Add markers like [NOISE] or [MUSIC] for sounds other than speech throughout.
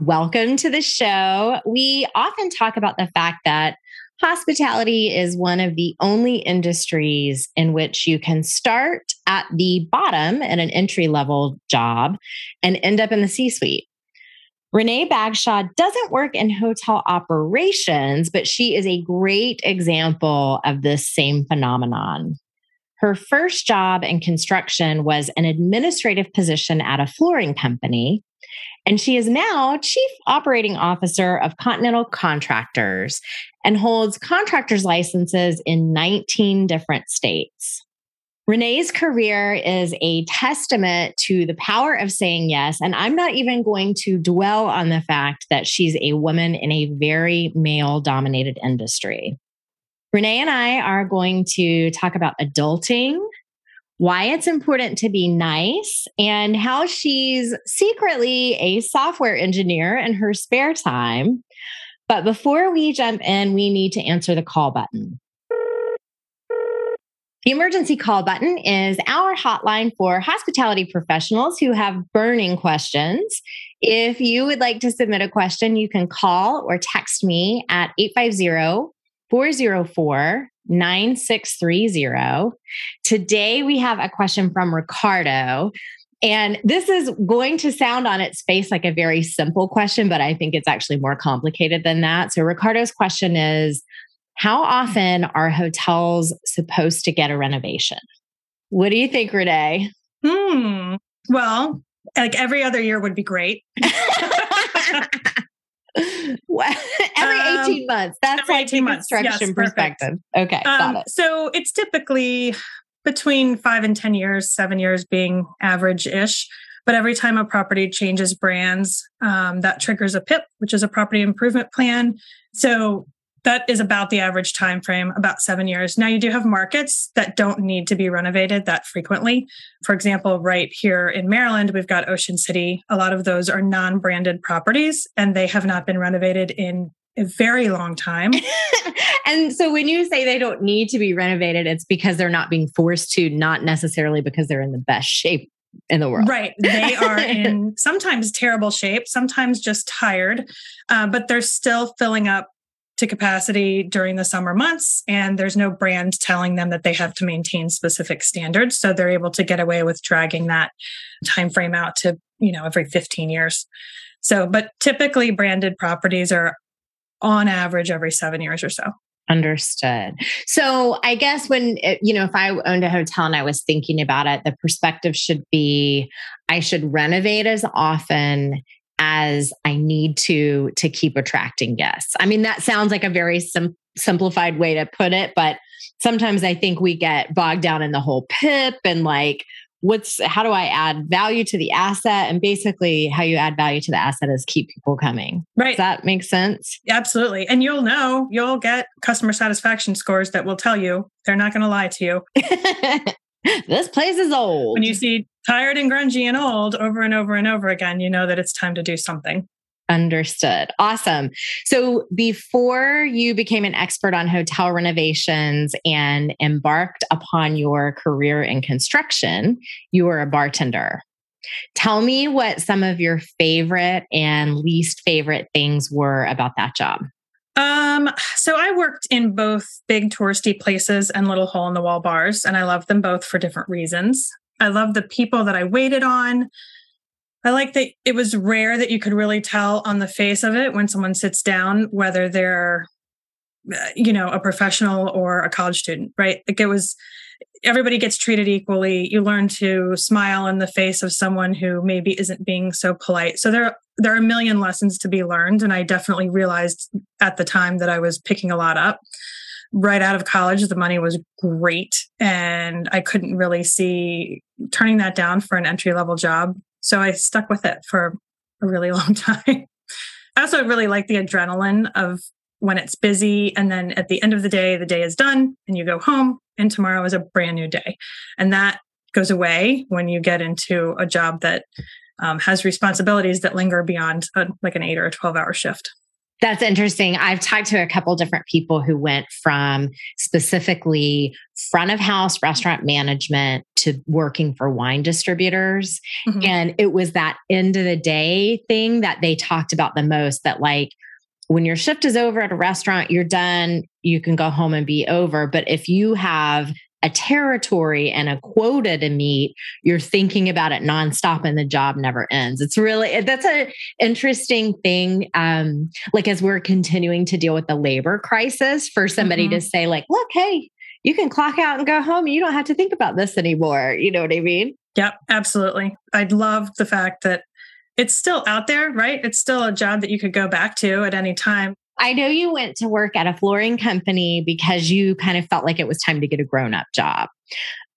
Welcome to the show. We often talk about the fact that hospitality is one of the only industries in which you can start at the bottom in an entry level job and end up in the C suite. Renee Bagshaw doesn't work in hotel operations, but she is a great example of this same phenomenon. Her first job in construction was an administrative position at a flooring company. And she is now Chief Operating Officer of Continental Contractors and holds contractors licenses in 19 different states. Renee's career is a testament to the power of saying yes. And I'm not even going to dwell on the fact that she's a woman in a very male dominated industry. Renee and I are going to talk about adulting, why it's important to be nice, and how she's secretly a software engineer in her spare time. But before we jump in, we need to answer the call button. The emergency call button is our hotline for hospitality professionals who have burning questions. If you would like to submit a question, you can call or text me at 850 404 9630. Today we have a question from Ricardo. And this is going to sound on its face like a very simple question, but I think it's actually more complicated than that. So, Ricardo's question is how often are hotels supposed to get a renovation? What do you think, Renee? Hmm. Well, like every other year would be great. [LAUGHS] [LAUGHS] [LAUGHS] [LAUGHS] every 18 um, months. That's like 18 months. construction yes, perspective. Okay. Um, it. So it's typically between five and 10 years, seven years being average ish. But every time a property changes brands, um, that triggers a PIP, which is a property improvement plan. So that is about the average time frame about seven years now you do have markets that don't need to be renovated that frequently for example right here in maryland we've got ocean city a lot of those are non-branded properties and they have not been renovated in a very long time [LAUGHS] and so when you say they don't need to be renovated it's because they're not being forced to not necessarily because they're in the best shape in the world. Right. They are [LAUGHS] in sometimes terrible shape, sometimes just tired, uh, but they're still filling up to capacity during the summer months and there's no brand telling them that they have to maintain specific standards. So they're able to get away with dragging that time frame out to you know every 15 years. So but typically branded properties are on average every 7 years or so. Understood. So I guess when, eh, you know, if I owned a hotel and I was thinking about it, the perspective should be I should renovate as often as I need to to keep attracting guests. I mean, that sounds like a very sim- simplified way to put it, but sometimes I think we get bogged down in the whole PIP and like what's how do I add value to the asset? And basically, how you add value to the asset is keep people coming. Right. Does that make sense? Absolutely. And you'll know, you'll get customer satisfaction scores that will tell you they're not going to lie to you. [LAUGHS] this place is old. When you see tired and grungy and old over and over and over again, you know that it's time to do something. Understood. Awesome. So before you became an expert on hotel renovations and embarked upon your career in construction, you were a bartender. Tell me what some of your favorite and least favorite things were about that job. Um, so I worked in both big touristy places and little hole in the wall bars, and I loved them both for different reasons. I love the people that I waited on. I like that it was rare that you could really tell on the face of it when someone sits down whether they're uh, you know a professional or a college student right? Like it was everybody gets treated equally. You learn to smile in the face of someone who maybe isn't being so polite. So there there are a million lessons to be learned and i definitely realized at the time that i was picking a lot up right out of college the money was great and i couldn't really see turning that down for an entry level job so i stuck with it for a really [LAUGHS] long time I also really like the adrenaline of when it's busy. And then at the end of the day, the day is done and you go home, and tomorrow is a brand new day. And that goes away when you get into a job that um, has responsibilities that linger beyond a, like an eight or a 12 hour shift. That's interesting. I've talked to a couple different people who went from specifically front of house restaurant management to working for wine distributors. Mm-hmm. And it was that end of the day thing that they talked about the most that, like, when your shift is over at a restaurant, you're done, you can go home and be over. But if you have a territory and a quota to meet, you're thinking about it nonstop and the job never ends. It's really, that's an interesting thing. Um, like as we're continuing to deal with the labor crisis for somebody mm-hmm. to say like, look, hey, you can clock out and go home. You don't have to think about this anymore. You know what I mean? Yep, absolutely. I'd love the fact that it's still out there, right? It's still a job that you could go back to at any time. I know you went to work at a flooring company because you kind of felt like it was time to get a grown up job.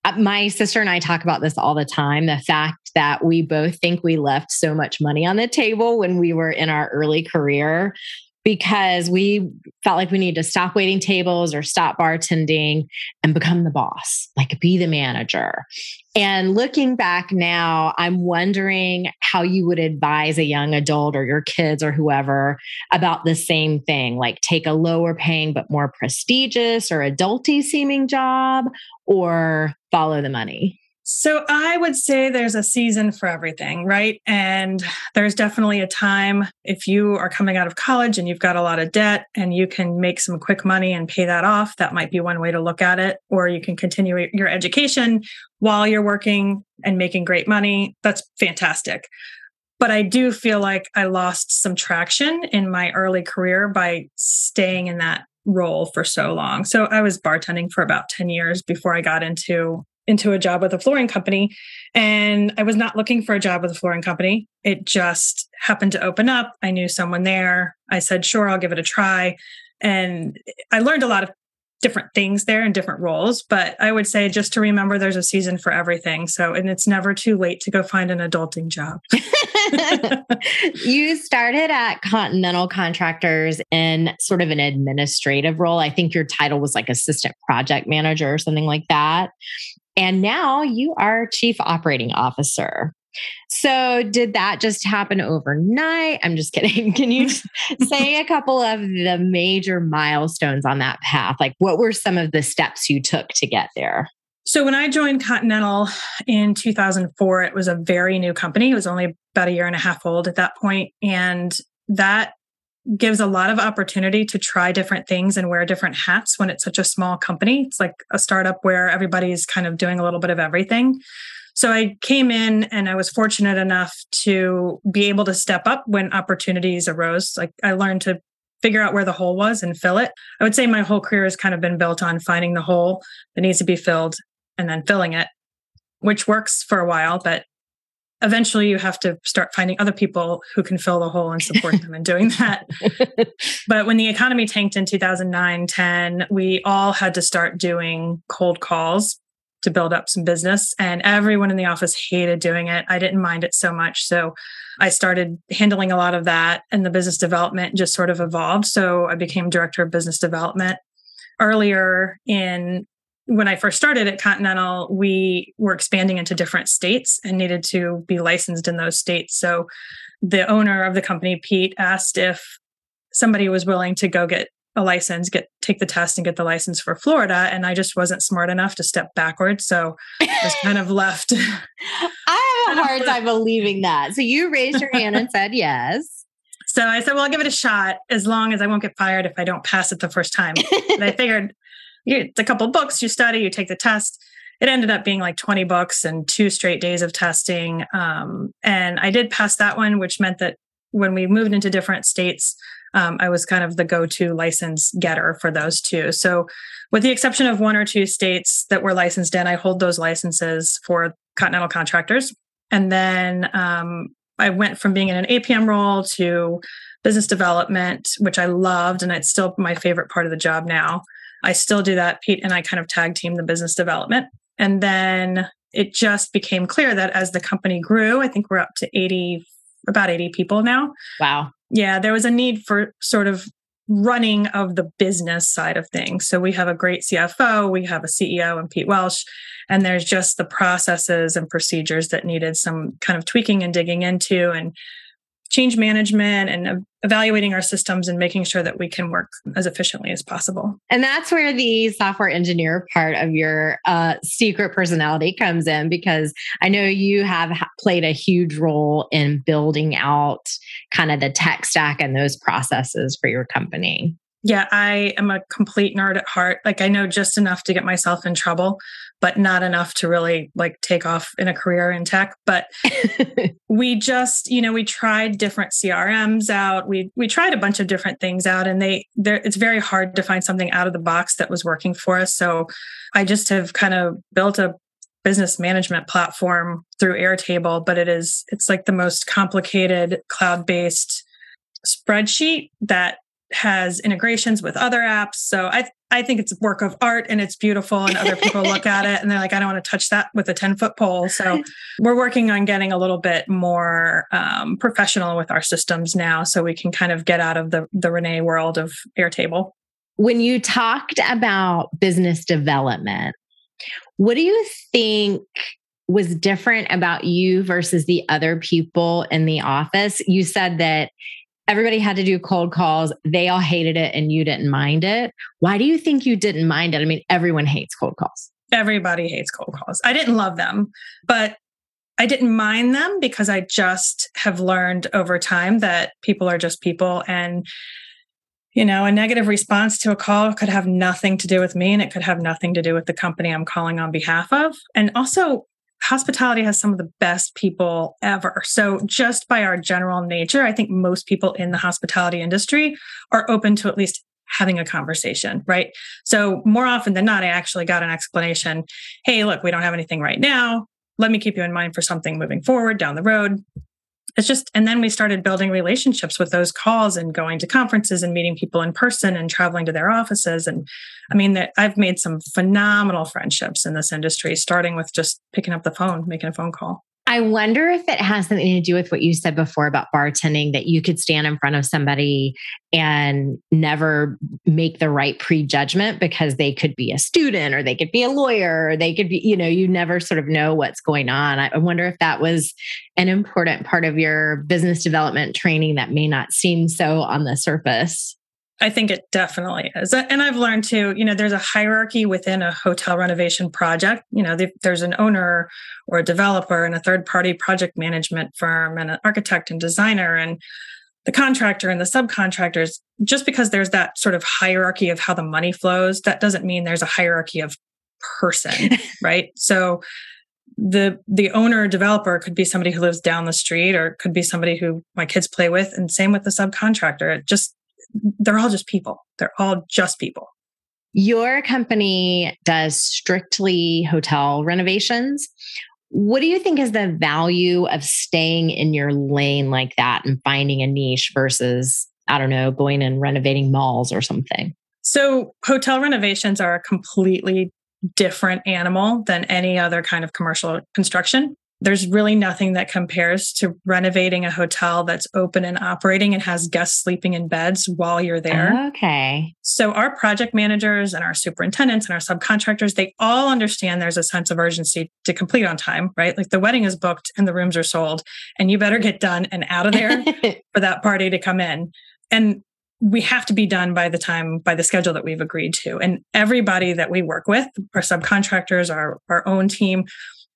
Uh, my sister and I talk about this all the time the fact that we both think we left so much money on the table when we were in our early career because we felt like we need to stop waiting tables or stop bartending and become the boss, like be the manager. And looking back now, I'm wondering how you would advise a young adult or your kids or whoever about the same thing, like take a lower paying but more prestigious or adulty seeming job or follow the money. So I would say there's a season for everything, right? And there's definitely a time if you are coming out of college and you've got a lot of debt and you can make some quick money and pay that off, that might be one way to look at it. Or you can continue your education while you're working and making great money. That's fantastic. But I do feel like I lost some traction in my early career by staying in that role for so long. So I was bartending for about 10 years before I got into into a job with a flooring company and I was not looking for a job with a flooring company. It just happened to open up. I knew someone there. I said, "Sure, I'll give it a try." And I learned a lot of different things there and different roles, but I would say just to remember there's a season for everything. So, and it's never too late to go find an adulting job. [LAUGHS] you started at Continental Contractors in sort of an administrative role. I think your title was like assistant project manager or something like that. And now you are chief operating officer. So, did that just happen overnight? I'm just kidding. [LAUGHS] Can you say a couple of the major milestones on that path? Like, what were some of the steps you took to get there? So, when I joined Continental in 2004, it was a very new company. It was only about a year and a half old at that point, And that gives a lot of opportunity to try different things and wear different hats when it's such a small company. It's like a startup where everybody's kind of doing a little bit of everything. So I came in and I was fortunate enough to be able to step up when opportunities arose. Like I learned to figure out where the hole was and fill it. I would say my whole career has kind of been built on finding the hole that needs to be filled and then filling it, which works for a while, but eventually you have to start finding other people who can fill the hole and support [LAUGHS] them in doing that. but when the economy tanked in 2009 10, we all had to start doing cold calls to build up some business. And everyone in the office hated doing it. I didn't mind it so much. So I started handling a lot of that, and the business development just sort of evolved. So I became director of business development earlier in when I first started at Continental, we were expanding into different states and needed to be licensed in those states. So the owner of the company, Pete, asked if somebody was willing to go get a license, get take the test and get the license for Florida. And I just wasn't smart enough to step backwards. So I was kind of [LAUGHS] left. I have a [LAUGHS] hard time believing that. So you raised your hand and said yes. So I said, well, I'll give it a shot as long as I won't get fired if I don't pass it the first time. and I [LAUGHS] figured it's a couple books you study, you take the test. It ended up being like 20 books and two straight days of testing. Um, and I did pass that one, which meant that when we moved into different states, um, I was kind of the go to license getter for those two. So, with the exception of one or two states that were licensed in, I hold those licenses for continental contractors. And then um, I went from being in an APM role to business development, which I loved, and it's still my favorite part of the job now. I still do that. Pete and I kind of tag team the business development. And then it just became clear that as the company grew, I think we're up to 80, about 80 people now. Wow. yeah, there was a need for sort of running of the business side of things. So we have a great CFO, we have a CEO and Pete Welsh, and there's just the processes and procedures that needed some kind of tweaking and digging into and change management and evaluating our systems and making sure that we can work as efficiently as possible. And that's where the software engineer part of your uh, secret personality comes in because I know you have played a huge role in building out kind of the tech stack and those processes for your company. Yeah, I am a complete nerd at heart. Like I know just enough to get myself in trouble, but not enough to really like take off in a career in tech. But [LAUGHS] we just, you know, we tried different CRMs out. We we tried a bunch of different things out and they there it's very hard to find something out of the box that was working for us. So I just have kind of built a business management platform through Airtable, but it is it's like the most complicated cloud-based spreadsheet that has integrations with other apps. So I I think it's a work of art and it's beautiful and other people look at it [LAUGHS] and they're like, I don't want to touch that with a 10 foot pole. So [LAUGHS] we're working on getting a little bit more um, professional with our systems now so we can kind of get out of the, the Renee world of Airtable. When you talked about business development, what do you think was different about you versus the other people in the office? You said that everybody had to do cold calls. They all hated it and you didn't mind it. Why do you think you didn't mind it? I mean, everyone hates cold calls. Everybody hates cold calls. I didn't love them, but I didn't mind them because I just have learned over time that people are just people and you know, a negative response to a call could have nothing to do with me and it could have nothing to do with the company I'm calling on behalf of. And also, hospitality has some of the best people ever. So, just by our general nature, I think most people in the hospitality industry are open to at least having a conversation, right? So, more often than not, I actually got an explanation Hey, look, we don't have anything right now. Let me keep you in mind for something moving forward down the road it's just and then we started building relationships with those calls and going to conferences and meeting people in person and traveling to their offices. And i mean that i've made some phenomenal friendships in this industry starting with just picking up the phone making a phone call I wonder if it has something to do with what you said before about bartending that you could stand in front of somebody and never make the right prejudgment because they could be a student or they could be a lawyer or they could be, you know, you never sort of know what's going on. I wonder if that was an important part of your business development training that may not seem so on the surface. I think it definitely is. And I've learned too, you know, there's a hierarchy within a hotel renovation project. You know, there's an owner or a developer and a third party project management firm and an architect and designer and the contractor and the subcontractors. Just because there's that sort of hierarchy of how the money flows, that doesn't mean there's a hierarchy of person, [LAUGHS] right? So the the owner developer could be somebody who lives down the street or could be somebody who my kids play with and same with the subcontractor it just they're all just people. They're all just people. Your company does strictly hotel renovations. What do you think is the value of staying in your lane like that and finding a niche versus, I don't know, going and renovating malls or something? So, hotel renovations are a completely different animal than any other kind of commercial construction there's really nothing that compares to renovating a hotel that's open and operating and has guests sleeping in beds while you're there. Okay. So our project managers and our superintendents and our subcontractors, they all understand there's a sense of urgency to complete on time, right? Like the wedding is booked and the rooms are sold and you better get done and out of there [LAUGHS] for that party to come in. And we have to be done by the time by the schedule that we've agreed to and everybody that we work with our subcontractors our our own team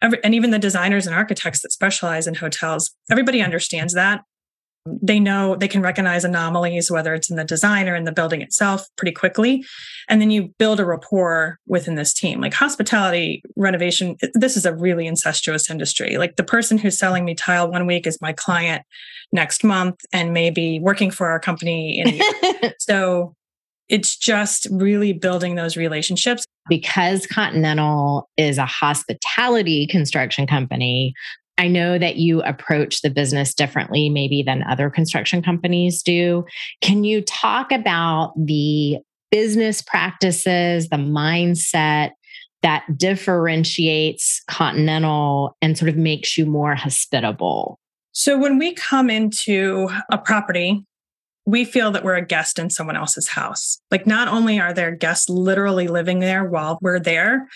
every, and even the designers and architects that specialize in hotels, everybody understands that. They know they can recognize anomalies, whether it's in the design or in the building itself, pretty quickly. And then you build a rapport within this team. Like hospitality renovation, this is a really incestuous industry. Like the person who's selling me tile one week is my client next month and maybe working for our company. In [LAUGHS] so it's just really building those relationships. Because Continental is a hospitality construction company, I know that you approach the business differently, maybe than other construction companies do. Can you talk about the business practices, the mindset that differentiates Continental and sort of makes you more hospitable? So, when we come into a property we feel that we're a guest in someone else's house. Like, not only are there guests literally living there while we're there,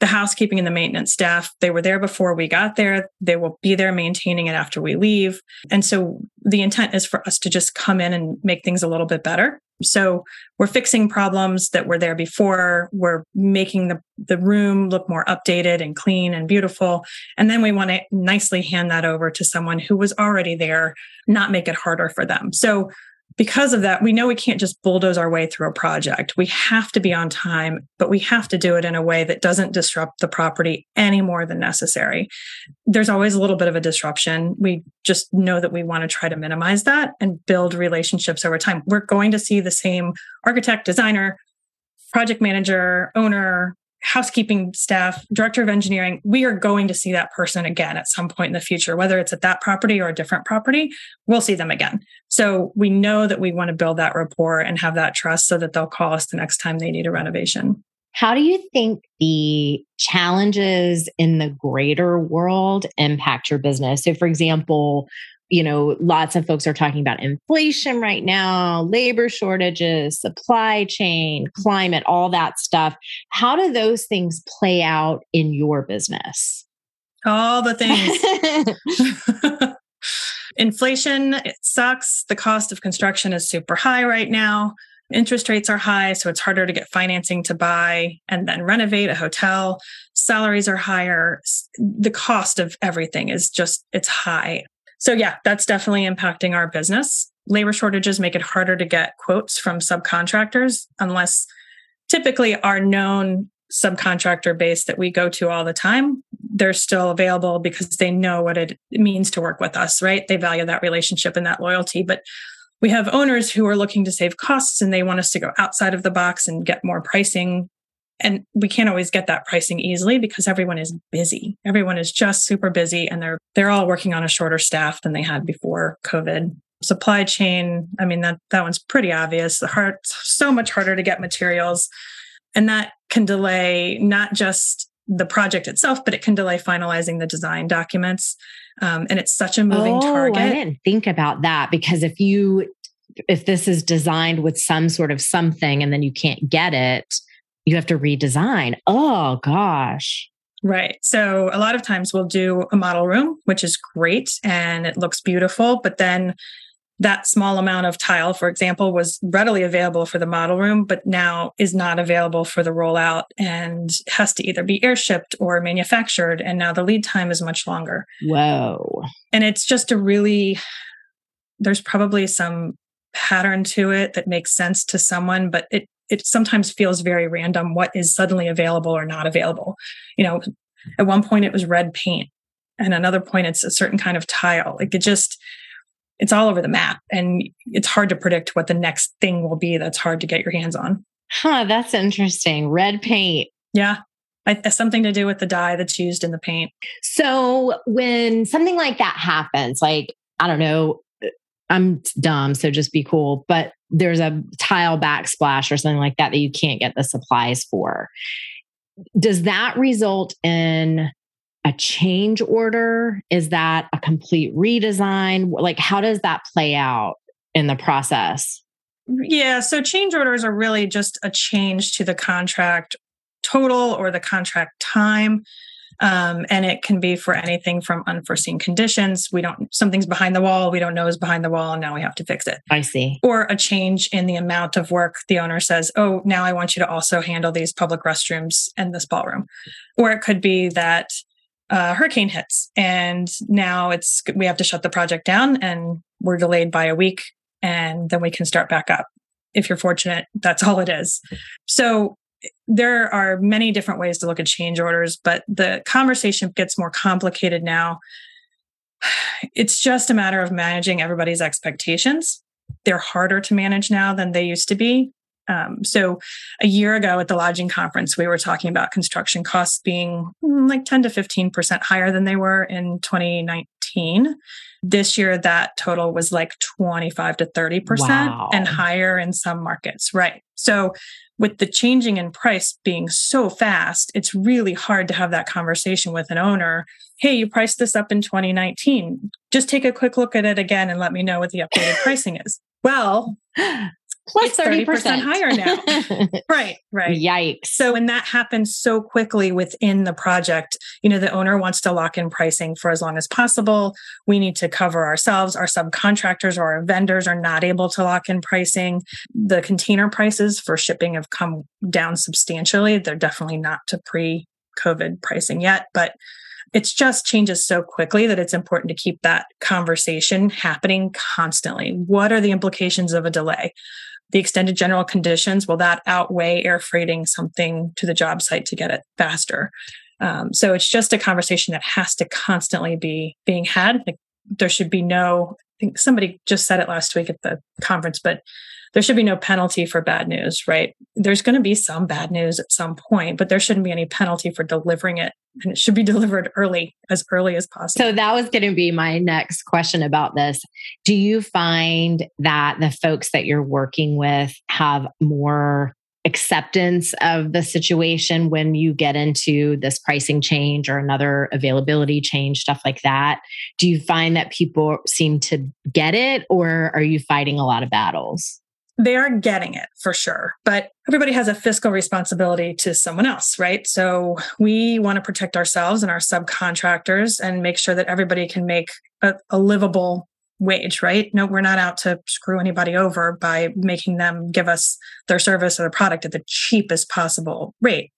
the housekeeping and the maintenance staff, they were there before we got there. They will be there maintaining it after we leave. And so the intent is for us to just come in and make things a little bit better. So we're fixing problems that were there before. We're making the, the room look more updated and clean and beautiful. And then we want to nicely hand that over to someone who was already there, not make it harder for them. So because of that, we know we can't just bulldoze our way through a project. We have to be on time, but we have to do it in a way that doesn't disrupt the property any more than necessary. There's always a little bit of a disruption. We just know that we want to try to minimize that and build relationships over time. We're going to see the same architect, designer, project manager, owner, housekeeping staff, director of engineering, we are going to see that person again at some point in the future, whether it's at that property or a different property, we'll see them again. So we know that we want to build that rapport and have that trust so that they'll call us the next time they need a renovation. How do you think the challenges in the greater world impact your business? So, for example, you know, lots of folks are talking about inflation right now, labor shortages, supply chain, climate, all that stuff. How do those things play out in your business? All the things. [LAUGHS] [LAUGHS] inflation, it sucks. The cost of construction is super high right now. Interest rates are high, so it's harder to get financing to buy and then renovate a hotel. Salaries are higher. The cost of everything is just, it's high. So, yeah, that's definitely impacting our business. Labor shortages make it harder to get quotes from subcontractors unless typically our known subcontractor base that we go to all the time, they're still available because they know what it means to work with us, right? They value that relationship and that loyalty. But we have owners who are looking to save costs and they want us to go outside of the box and get more pricing and we can't always get that pricing easily because everyone is busy. Everyone is just super busy and they're they're all working on a shorter staff than they had before covid. Supply chain i mean that that one's pretty obvious. The hard so much harder to get materials. And that can delay not just the project itself but it can delay finalizing the design documents. Um, and it's such a moving oh, target. i didn't think about that because if you if this is designed with some sort of something and then you can't get it you have to redesign. Oh gosh. Right. So a lot of times we'll do a model room, which is great and it looks beautiful, but then that small amount of tile, for example, was readily available for the model room, but now is not available for the rollout and has to either be airshipped or manufactured. And now the lead time is much longer. Whoa. And it's just a really, there's probably some pattern to it that makes sense to someone, but it it sometimes feels very random what is suddenly available or not available. You know, at one point it was red paint, and another point it's a certain kind of tile. Like it just, it's all over the map, and it's hard to predict what the next thing will be. That's hard to get your hands on. Huh, that's interesting. Red paint. Yeah. It's uh, something to do with the dye that's used in the paint. So when something like that happens, like I don't know, I'm dumb, so just be cool. But there's a tile backsplash or something like that that you can't get the supplies for. Does that result in a change order? Is that a complete redesign? Like, how does that play out in the process? Yeah, so change orders are really just a change to the contract total or the contract time. Um, and it can be for anything from unforeseen conditions. We don't, something's behind the wall, we don't know is behind the wall, and now we have to fix it. I see. Or a change in the amount of work. The owner says, Oh, now I want you to also handle these public restrooms and this ballroom. Or it could be that uh, hurricane hits and now it's we have to shut the project down and we're delayed by a week and then we can start back up if you're fortunate that's all it is so there are many different ways to look at change orders, but the conversation gets more complicated now. [SIGHS] It's just a matter of managing everybody's expectations. They're harder to manage now than they used to be. Um, so, a year ago at the lodging conference, we were talking about construction costs being mm, like 10 to 15% higher than they were in 2019. This year, that total was like 25 to 30% wow. and higher in some markets. Right. So, with the changing in price being so fast, it's really hard to have that conversation with an owner. Hey, you priced this up in 2019. Just take a quick look at it again and let me know what the updated pricing is. Well, plus 30%. 30% higher now. [LAUGHS] right, right. Yikes. So when that happens so quickly within the project, you know, the owner wants to lock in pricing for as long as possible. We need to cover ourselves. Our subcontractors or our vendors are not able to lock in pricing. The container prices for shipping have come down substantially. They're definitely not to pre COVID pricing yet, but it's just changes so quickly that it's important to keep that conversation happening constantly. What are the implications of a delay? The extended general conditions, will that outweigh air freighting something to the job site to get it faster? Um, so it's just a conversation that has to constantly be being had. Like, there should be no, I think somebody just said it last week at the conference, but there should be no penalty for bad news, right? There's going to be some bad news at some point, but there shouldn't be any penalty for delivering it. And it should be [LAUGHS] delivered early, as early as possible. So that was going to be my next question about this. Do you find that the folks that you're working with have more acceptance of the situation when you get into this pricing change or another availability change, stuff like that? Do you find that people seem to get it or are you fighting a lot of battles? They are getting it for sure, but everybody has a fiscal responsibility to someone else, right? So we want to protect ourselves and our subcontractors and make sure that everybody can make a, a livable wage, right? No, we're not out to screw anybody over by making them give us their service or their product at the cheapest possible rate.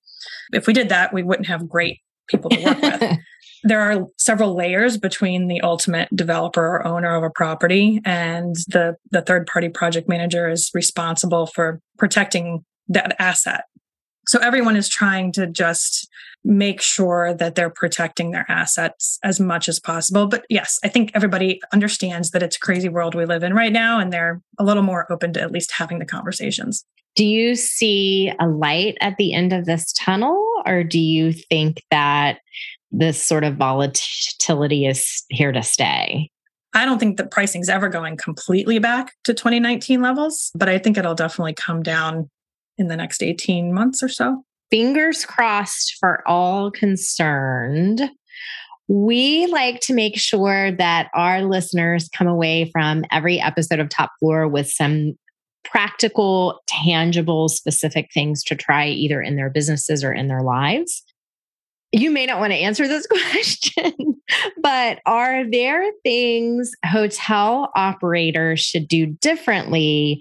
If we did that, we wouldn't have great people to work with. [LAUGHS] there are several layers between the ultimate developer or owner of a property and the the third party project manager is responsible for protecting that asset. So everyone is trying to just make sure that they're protecting their assets as much as possible. But yes i think everybody understands that it's a crazy world we live in right now and they're a little more open to at least having the conversations. Do you see a light at the end of this tunnel or do you think that this sort of volatility is here to stay. I don't think that pricing's ever going completely back to 2019 levels, but I think it'll definitely come down in the next 18 months or so. Fingers crossed for all concerned. We like to make sure that our listeners come away from every episode of Top Floor with some practical, tangible, specific things to try either in their businesses or in their lives you may not want to answer this [LAUGHS] question, but are there things hotel operators should do differently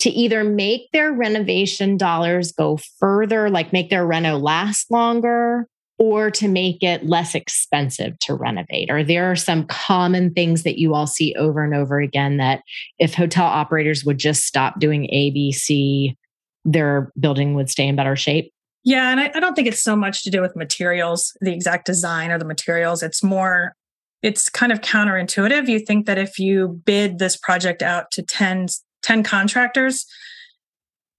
to either make their renovation dollars go further, like make their reno last longer, or to make it less expensive to renovate? Or there are some common things that you all see over and over again that if hotel operators would just stop doing ABC, their building would stay in better shape? Yeah, and I, I, don't think it's so much to do with materials, the exact design or the materials. It's more, it's kind of counterintuitive. You think that if you bid this project out to 10, 10 contractors,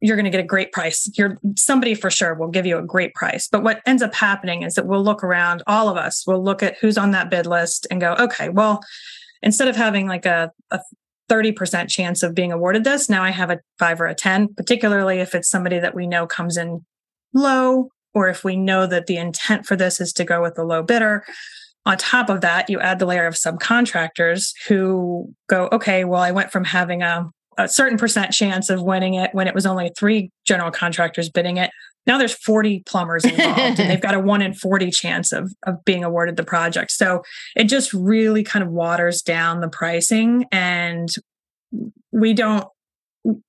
you're going to get a great price. You're somebody for sure will give you a great price. But what ends up happening is that we'll look around, all of us will look at who's on that bid list and go, okay, well, instead of having like a, a 30% chance of being awarded this, now I have a five or a 10, particularly if it's somebody that we know comes in low, or if we know that the intent for this is to go with the low bidder. On top of that, you add the layer of subcontractors who go, okay, well, I went from having a, a certain percent chance of winning it when it was only three general contractors bidding it. Now there's 40 plumbers involved and they've got a [LAUGHS] one in 40 chance of, of being awarded the project. So it just really kind of waters down the pricing. And we don't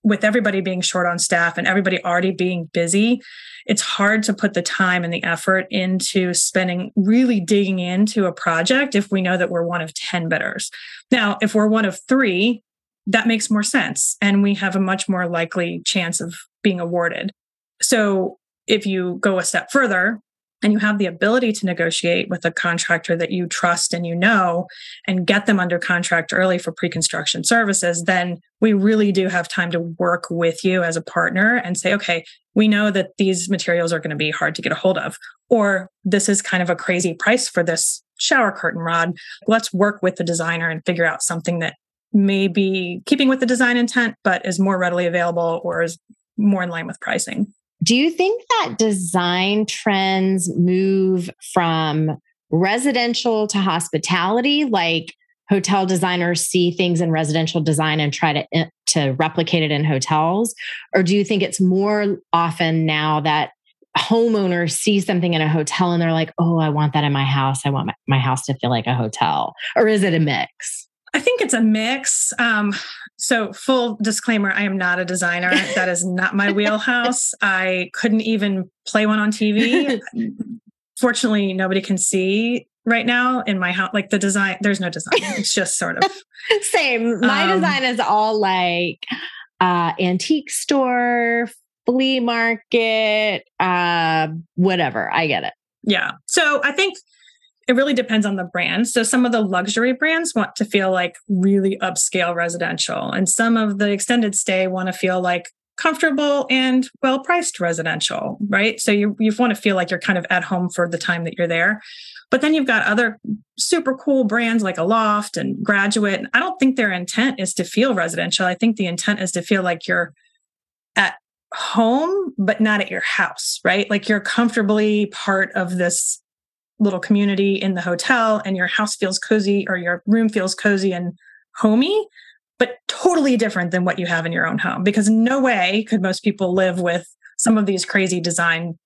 with everybody being short on staff and everybody already being busy, it's hard to put the time and the effort into spending really digging into a project if we know that we're one of 10 bidders. Now, if we're one of three, that makes more sense and we have a much more likely chance of being awarded. So if you go a step further, and you have the ability to negotiate with a contractor that you trust and you know and get them under contract early for pre-construction services then we really do have time to work with you as a partner and say okay we know that these materials are going to be hard to get a hold of or this is kind of a crazy price for this shower curtain rod. Let's work with the designer and figure out something that may be keeping with the design intent but is more readily available or is more in line with pricing do you think that design trends move from residential to hospitality? Like hotel designers see things in residential design and try to eh, to replicate it in hotels? Or do you think it's more often now that homeowners see something in a hotel and they're like oh i want that in my house. I want my, my house to feel like a hotel. Or is it a mix I think it's a mix. Um, so, full disclaimer I am not a designer. [LAUGHS] that is not my wheelhouse. I couldn't even play one on TV. Fortunately, nobody can see right now in my house. Like the design, there's no design. It's just sort of. [LAUGHS] Same. My um, design is all like uh, antique store, flea market, uh, whatever. I get it. Yeah. So, I think it really depends on the brand. So some of the luxury brands want to feel like really upscale residential, and some of the extended stay want to feel like comfortable and well priced residential, right? So you you want to feel like you're kind of at home for the time that you're there. But then you've got other super cool brands like Aloft and Graduate. And I don't think their intent is to feel residential. I think the intent is to feel like you're at home, but not at your house, right? Like you're comfortably part of this little community in the hotel and your house feels cozy or your room feels cozy and homey, but totally different than what you have in your own home. Because no way could most people live with some of these crazy design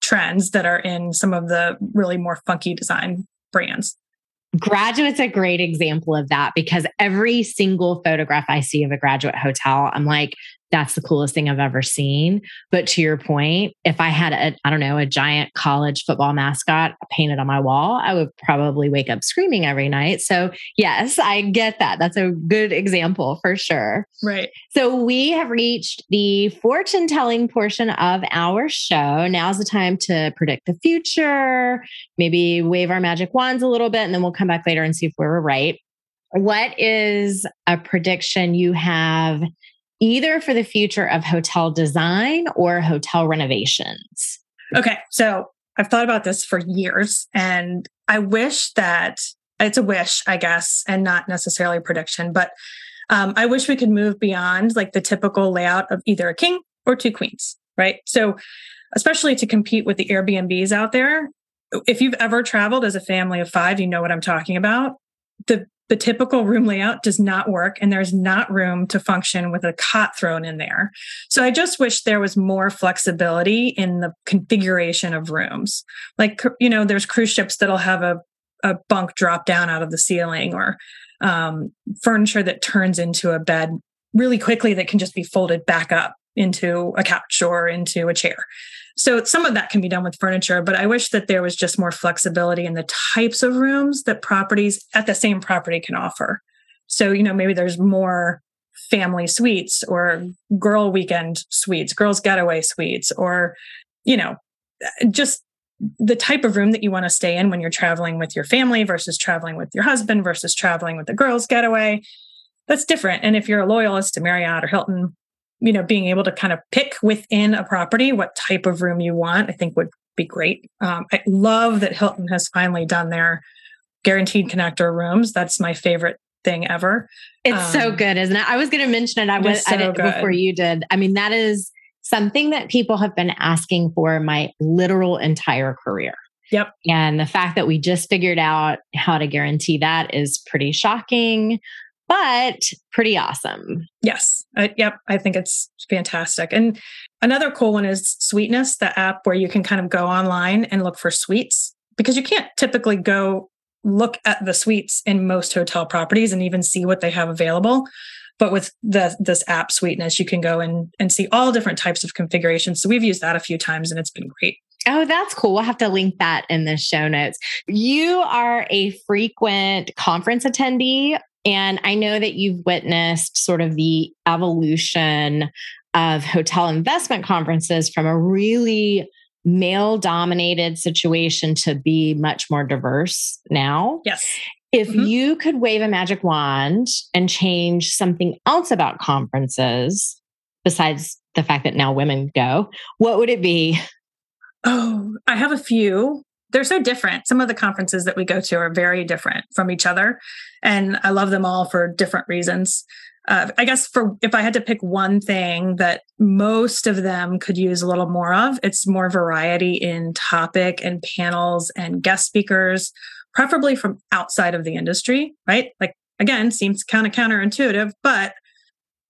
trends that are in some of the really more funky design brands. Graduate's a great example of that because every single photograph I see of a graduate hotel, I'm like, that's the coolest thing I've ever seen. But to your point, if I had a, I don't know, a giant college football mascot painted on my wall, I would probably wake up screaming every night. So, yes, I get that. That's a good example for sure. Right. So, we have reached the fortune telling portion of our show. Now's the time to predict the future, maybe wave our magic wands a little bit, and then we'll come back later and see if we were right. What is a prediction you have either for the future of hotel design or hotel renovations? Okay. So I've thought about this for years and I wish that it's a wish, I guess, and not necessarily a prediction, but um, I wish we could move beyond like the typical layout of either a king or two queens, right? So, especially to compete with the Airbnbs out there, if you've ever traveled as a family of five, you know what I'm talking about. The the typical room layout does not work and there's not room to function with a cot thrown in there. So I just wish there was more flexibility in the configuration of rooms. Like, you know, there's cruise ships that'll have a, a bunk drop down out of the ceiling or um, furniture that turns into a bed really quickly that can just be folded back up into a couch or into a chair. So some of that can be done with furniture, but I wish that there was just more flexibility in the types of rooms that properties at the same property can offer. So, you know, maybe there's more family suites or girl weekend suites, girls getaway suites, or, you know, just the type of room that you want to stay in when you're traveling with your family versus traveling with your husband versus traveling with the girls getaway. That's different. And if you're a loyalist to Marriott or Hilton, you know, being able to kind of pick within a property what type of room you want, I think would be great. Um, I love that Hilton has finally done their guaranteed connector rooms. That's my favorite thing ever. It's um, so good, isn't it? I was going to mention it. I was so I before you did. I mean, that is something that people have been asking for my literal entire career. Yep. And the fact that we just figured out how to guarantee that is pretty shocking but pretty awesome. Yes. Yep. I think it's fantastic. And another cool one is Suiteness, the app where you can kind of go online and look for suites because you can't typically go look at the suites in most hotel properties and even see what they have available. But with the this app Suiteness, you can go and, and see all different types of configurations. So we've used that a few times and it's been great. Oh, that's cool. We'll have to link that in the show notes. You are a frequent conference attendee and I know that you've witnessed sort of the evolution of hotel investment conferences from a really male dominated situation to be much more diverse now. Yes. If mm-hmm. you could wave a magic wand and change something else about conferences, besides the fact that now women go, what would it be? Oh, I have a few they're so different. Some of the conferences that we go to are very different from each other, and I love them all for different reasons. Uh, I guess for if I had to pick one thing that most of them could use a little more of, it's more variety in topic and panels and guest speakers, preferably from outside of the industry, right? Like again seems kind of counterintuitive, but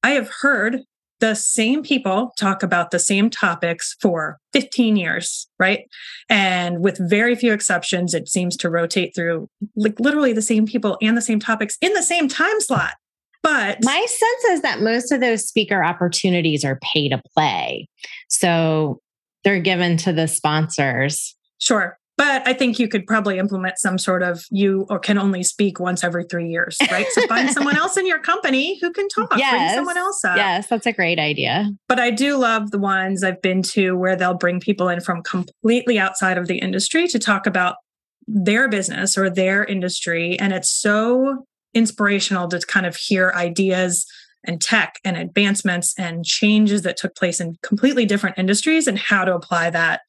I have heard the same people talk about the same topics for 15 years, right? And with very few exceptions, it seems to rotate through like literally the same people and the same topics in the same time slot. But my sense is that most of those speaker opportunities are pay to play. So they're given to the sponsors. Sure. But I think you could probably implement some sort of you or can only speak once every three years, right? So find [LAUGHS] someone else in your company who can talk. Yes. Bring someone else up. Yes, that's a great idea. But I do love the ones I've been to where they'll bring people in from completely outside of the industry to talk about their business or their industry. And it's so inspirational to kind of hear ideas and tech and advancements and changes that took place in completely different industries and how to apply that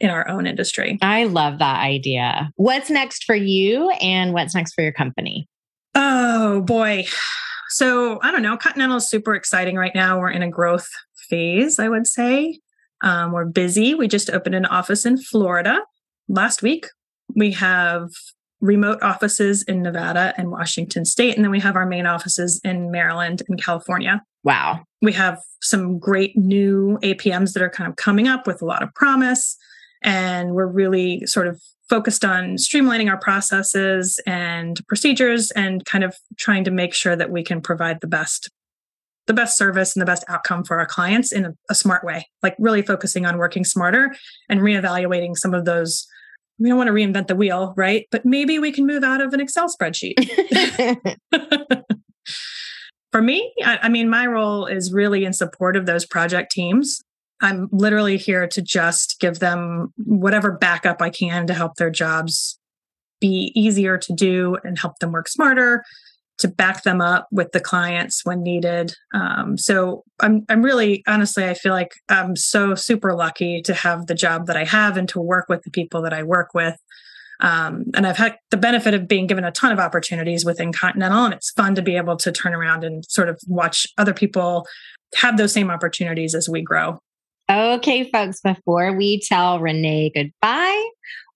in our own industry. I love that idea. What's next for you and what's next for your company? Oh boy. So I don't know. Continental is super exciting right now. We're in a growth phase, I would say. Um, we're busy. We just opened an office in Florida last week. We have remote offices in Nevada and Washington state. And then we have our main offices in Maryland and California. Wow. We have some great new APMs that are kind of coming up with a lot of promise. And we're really sort of focused on streamlining our processes and procedures and kind of trying to make sure that we can provide the best the best service and the best outcome for our clients in a, a smart way like really focusing on working smarter and reevaluating some of those we don't want to reinvent the wheel right? But maybe we can move out of an excel spreadsheet. [LAUGHS] [LAUGHS] For me I, I mean my role is really in support of those project teams I'm literally here to just give them whatever backup I can to help their jobs be easier to do and help them work smarter, to back them up with the clients when needed. Um, so I'm I'm really honestly I feel like I'm so super lucky to have the job that I have and to work with the people that I work with. Um, and I've had the benefit of being given a ton of opportunities within Continental, and it's fun to be able to turn around and sort of watch other people have those same opportunities as we grow. Okay, folks, before we tell Renee goodbye,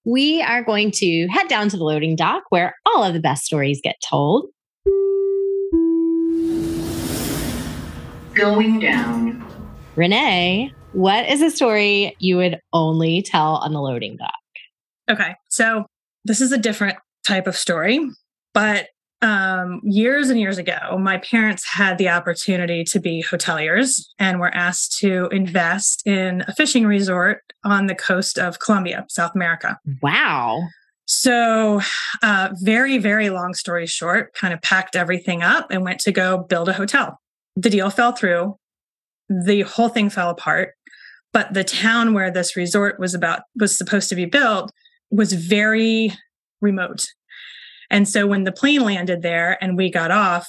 we are going to head down to the loading dock where all of the best stories get told. Going down. Renee, what is a story you would only tell on the loading dock? Okay, so this is a different type of story, but um, years and years ago, my parents had the opportunity to be hoteliers and were asked to invest in a fishing resort on the coast of Colombia, South America. Wow. So, uh, very, very long story short, kind of packed everything up and went to go build a hotel. The deal fell through. The whole thing fell apart. But the town where this resort was about was supposed to be built was very remote and so when the plane landed there and we got off,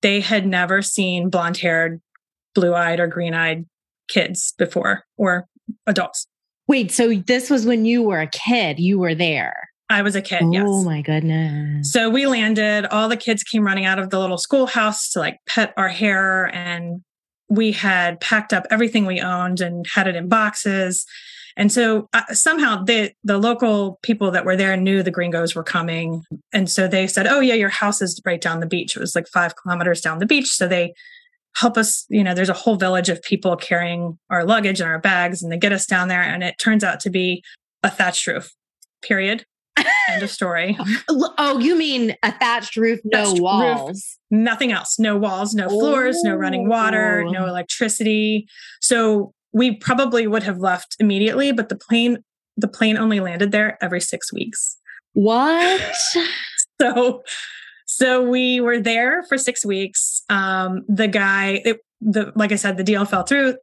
they had never seen blonde haired, blue eyed, or green eyed kids before or adults. Wait, so this was when you were a kid, you were there. I was a kid, oh, yes. Oh my goodness. So we landed, all the kids came running out of the little schoolhouse to like pet our hair and we had packed up everything we owned and had it in boxes and so uh, somehow the the local people that were there knew the gringos were coming, and so they said, "Oh yeah, your house is right down the beach." It was like five kilometers down the beach, so they help us. You know, there's a whole village of people carrying our luggage and our bags, and they get us down there, and it turns out to be a thatched roof. Period. End of story. [LAUGHS] Oh, you mean a thatched roof, no thatched walls? Roof, nothing else. No walls, no floors, no running water, no oh. electricity. So we probably would have left immediately, but the plane the plane only landed there every 6 weeks. What? [LAUGHS] so so we were there for 6 weeks. Um the guy it, the like I said the deal fell through.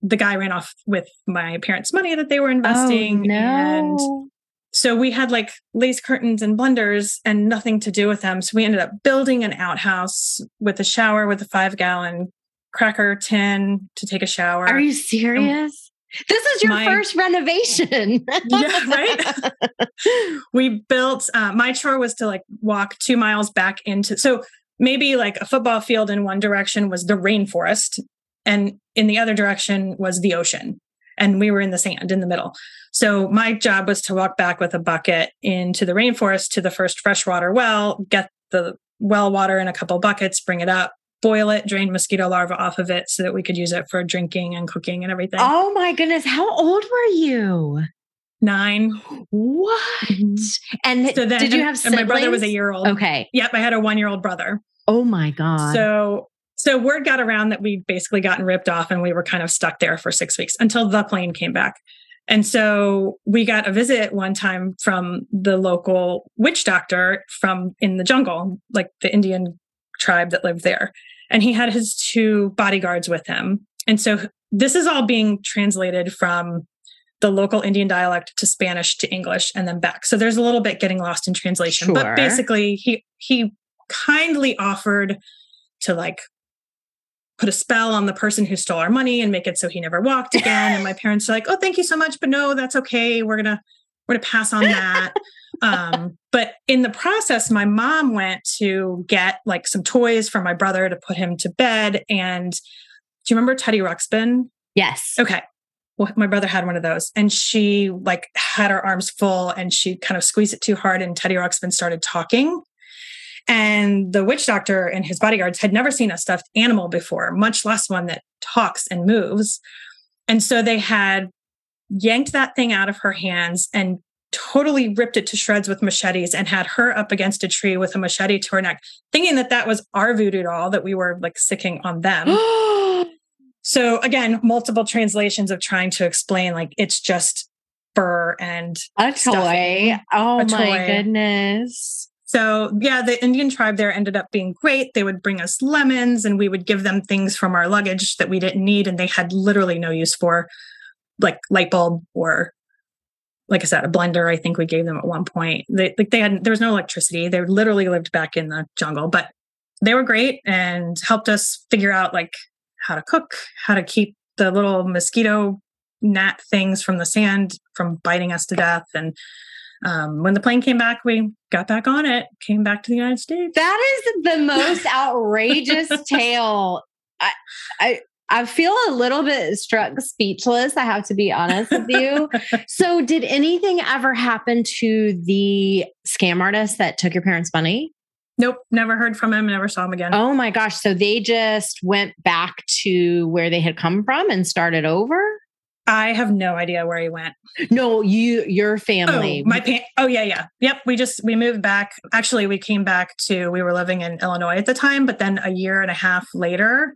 The guy ran off with my parents' money that they were investing oh, no. and so we had like lace curtains and blenders and nothing to do with them. So we ended up building an outhouse with a shower with a five gallon cracker tin to take a shower. Are you serious? Um, this is your my, first renovation. [LAUGHS] yeah, right. [LAUGHS] we built, uh, my chore was to like walk two miles back into, so maybe like a football field in one direction was the rainforest, and in the other direction was the ocean. And we were in the sand in the middle. So my job was to walk back with a bucket into the rainforest to the first freshwater well, get the well water in a couple buckets, bring it up, boil it, drain mosquito larvae off of it so that we could use it for drinking and cooking and everything. Oh my goodness. How old were you? Nine. What? Mhm. And So then, did you have and my brother was a year old. Okay. Yep, I had a one year old brother. Oh my God. So so word got around that we'd basically gotten ripped off and we were kind of stuck there for six weeks until the plane came back. And so we got a visit one time from the local witch doctor from in the jungle, like the Indian tribe that lived there. And he had his two bodyguards with him. And so this is all being translated from the local Indian dialect to Spanish to English and then back. So there's a little bit getting lost in translation. Sure. But basically he he kindly offered to like put a spell on the person who stole our money and make it so he never walked [LAUGHS] again. and my parents are like, "Oh, thank you so much, but no, that's okay. We're gonna we're gonna pass on that." [LAUGHS] um, but in the process, my mom went to get like some toys for my brother to put him to bed. And do you remember Teddy Ruxpin? yes. Okay. Well, my brother had one of those, and she like had her arms full, and she kind of squeezed it too hard, and Teddy Ruxpin started talking. And the witch doctor and his bodyguards had never seen a stuffed animal before, much less one that talks and moves. And so they had yanked that thing out of her hands and totally ripped it to shreds with machetes and had her up against a tree with a machete to her neck, thinking that that was our voodoo doll that we were like sicking on them. [GASPS] So again, multiple translations of trying to explain like it's just fur and a toy. Oh A my toy. goodness. so yeah, the Indian tribe there ended up being great. They would bring us lemons and we would give them things from our luggage that we didn't need and they had literally no use for, like light bulb or like I said, a blender. I think we gave them at one point. They like they had there was no electricity. They literally lived back in the jungle, but they were great and helped us figure out like how to cook, how to keep the little mosquito gnat things from the sand from biting us to death. And um, when the plane came back, we got back on it, came back to the United States. That is the most [LAUGHS] outrageous tale. I, I I feel a little bit struck speechless. I have to be honest with you. [LAUGHS] so, did anything ever happen to the scam artist that took your parents' money? Nope, never heard from him, never saw him again. Oh my gosh! So they just went back to where they had come from and started over. I have no idea where he went. No, you, your family. Oh, my pa- Oh yeah, yeah. Yep, we just we moved back. Actually, we came back to we were living in Illinois at the time, but then a year and a half later,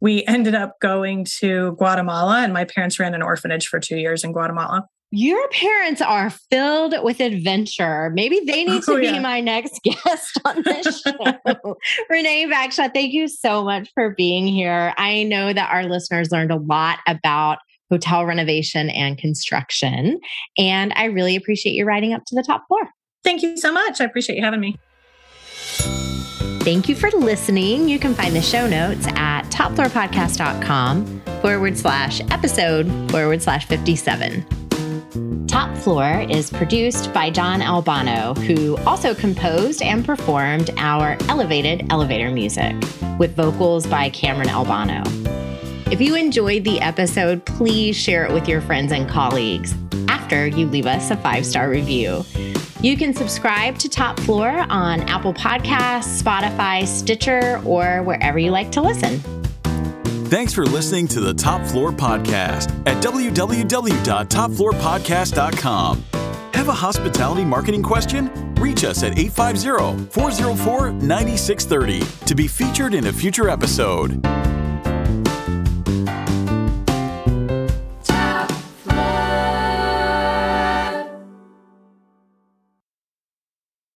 we ended up going to Guatemala and my parents ran an orphanage for 2 years in Guatemala. Your parents are filled with adventure. Maybe they need to Oh, be my next [LAUGHS] guest on this [LAUGHS] show. Renee Bagshaw, thank you so much for being here. I know that our listeners learned a lot about hotel renovation and construction, and I really appreciate you riding up to the top floor. Thank you so much. I appreciate you having me. Thank you for listening. You can find the show notes at topfloorpodcast.com forward slash episode forward slash 57. Top Floor is produced by John Albano, who also composed and performed our elevated elevator music with vocals by Cameron Albano. If you enjoyed the episode, please share it with your friends and colleagues after you leave us a five star review. You can subscribe to Top Floor on Apple Podcasts, Spotify, Stitcher, or wherever you like to listen. Thanks for listening to the Top Floor Podcast at www.topfloorpodcast.com. Have a hospitality marketing question? Reach us at 850 404 9630 to be featured in a future episode.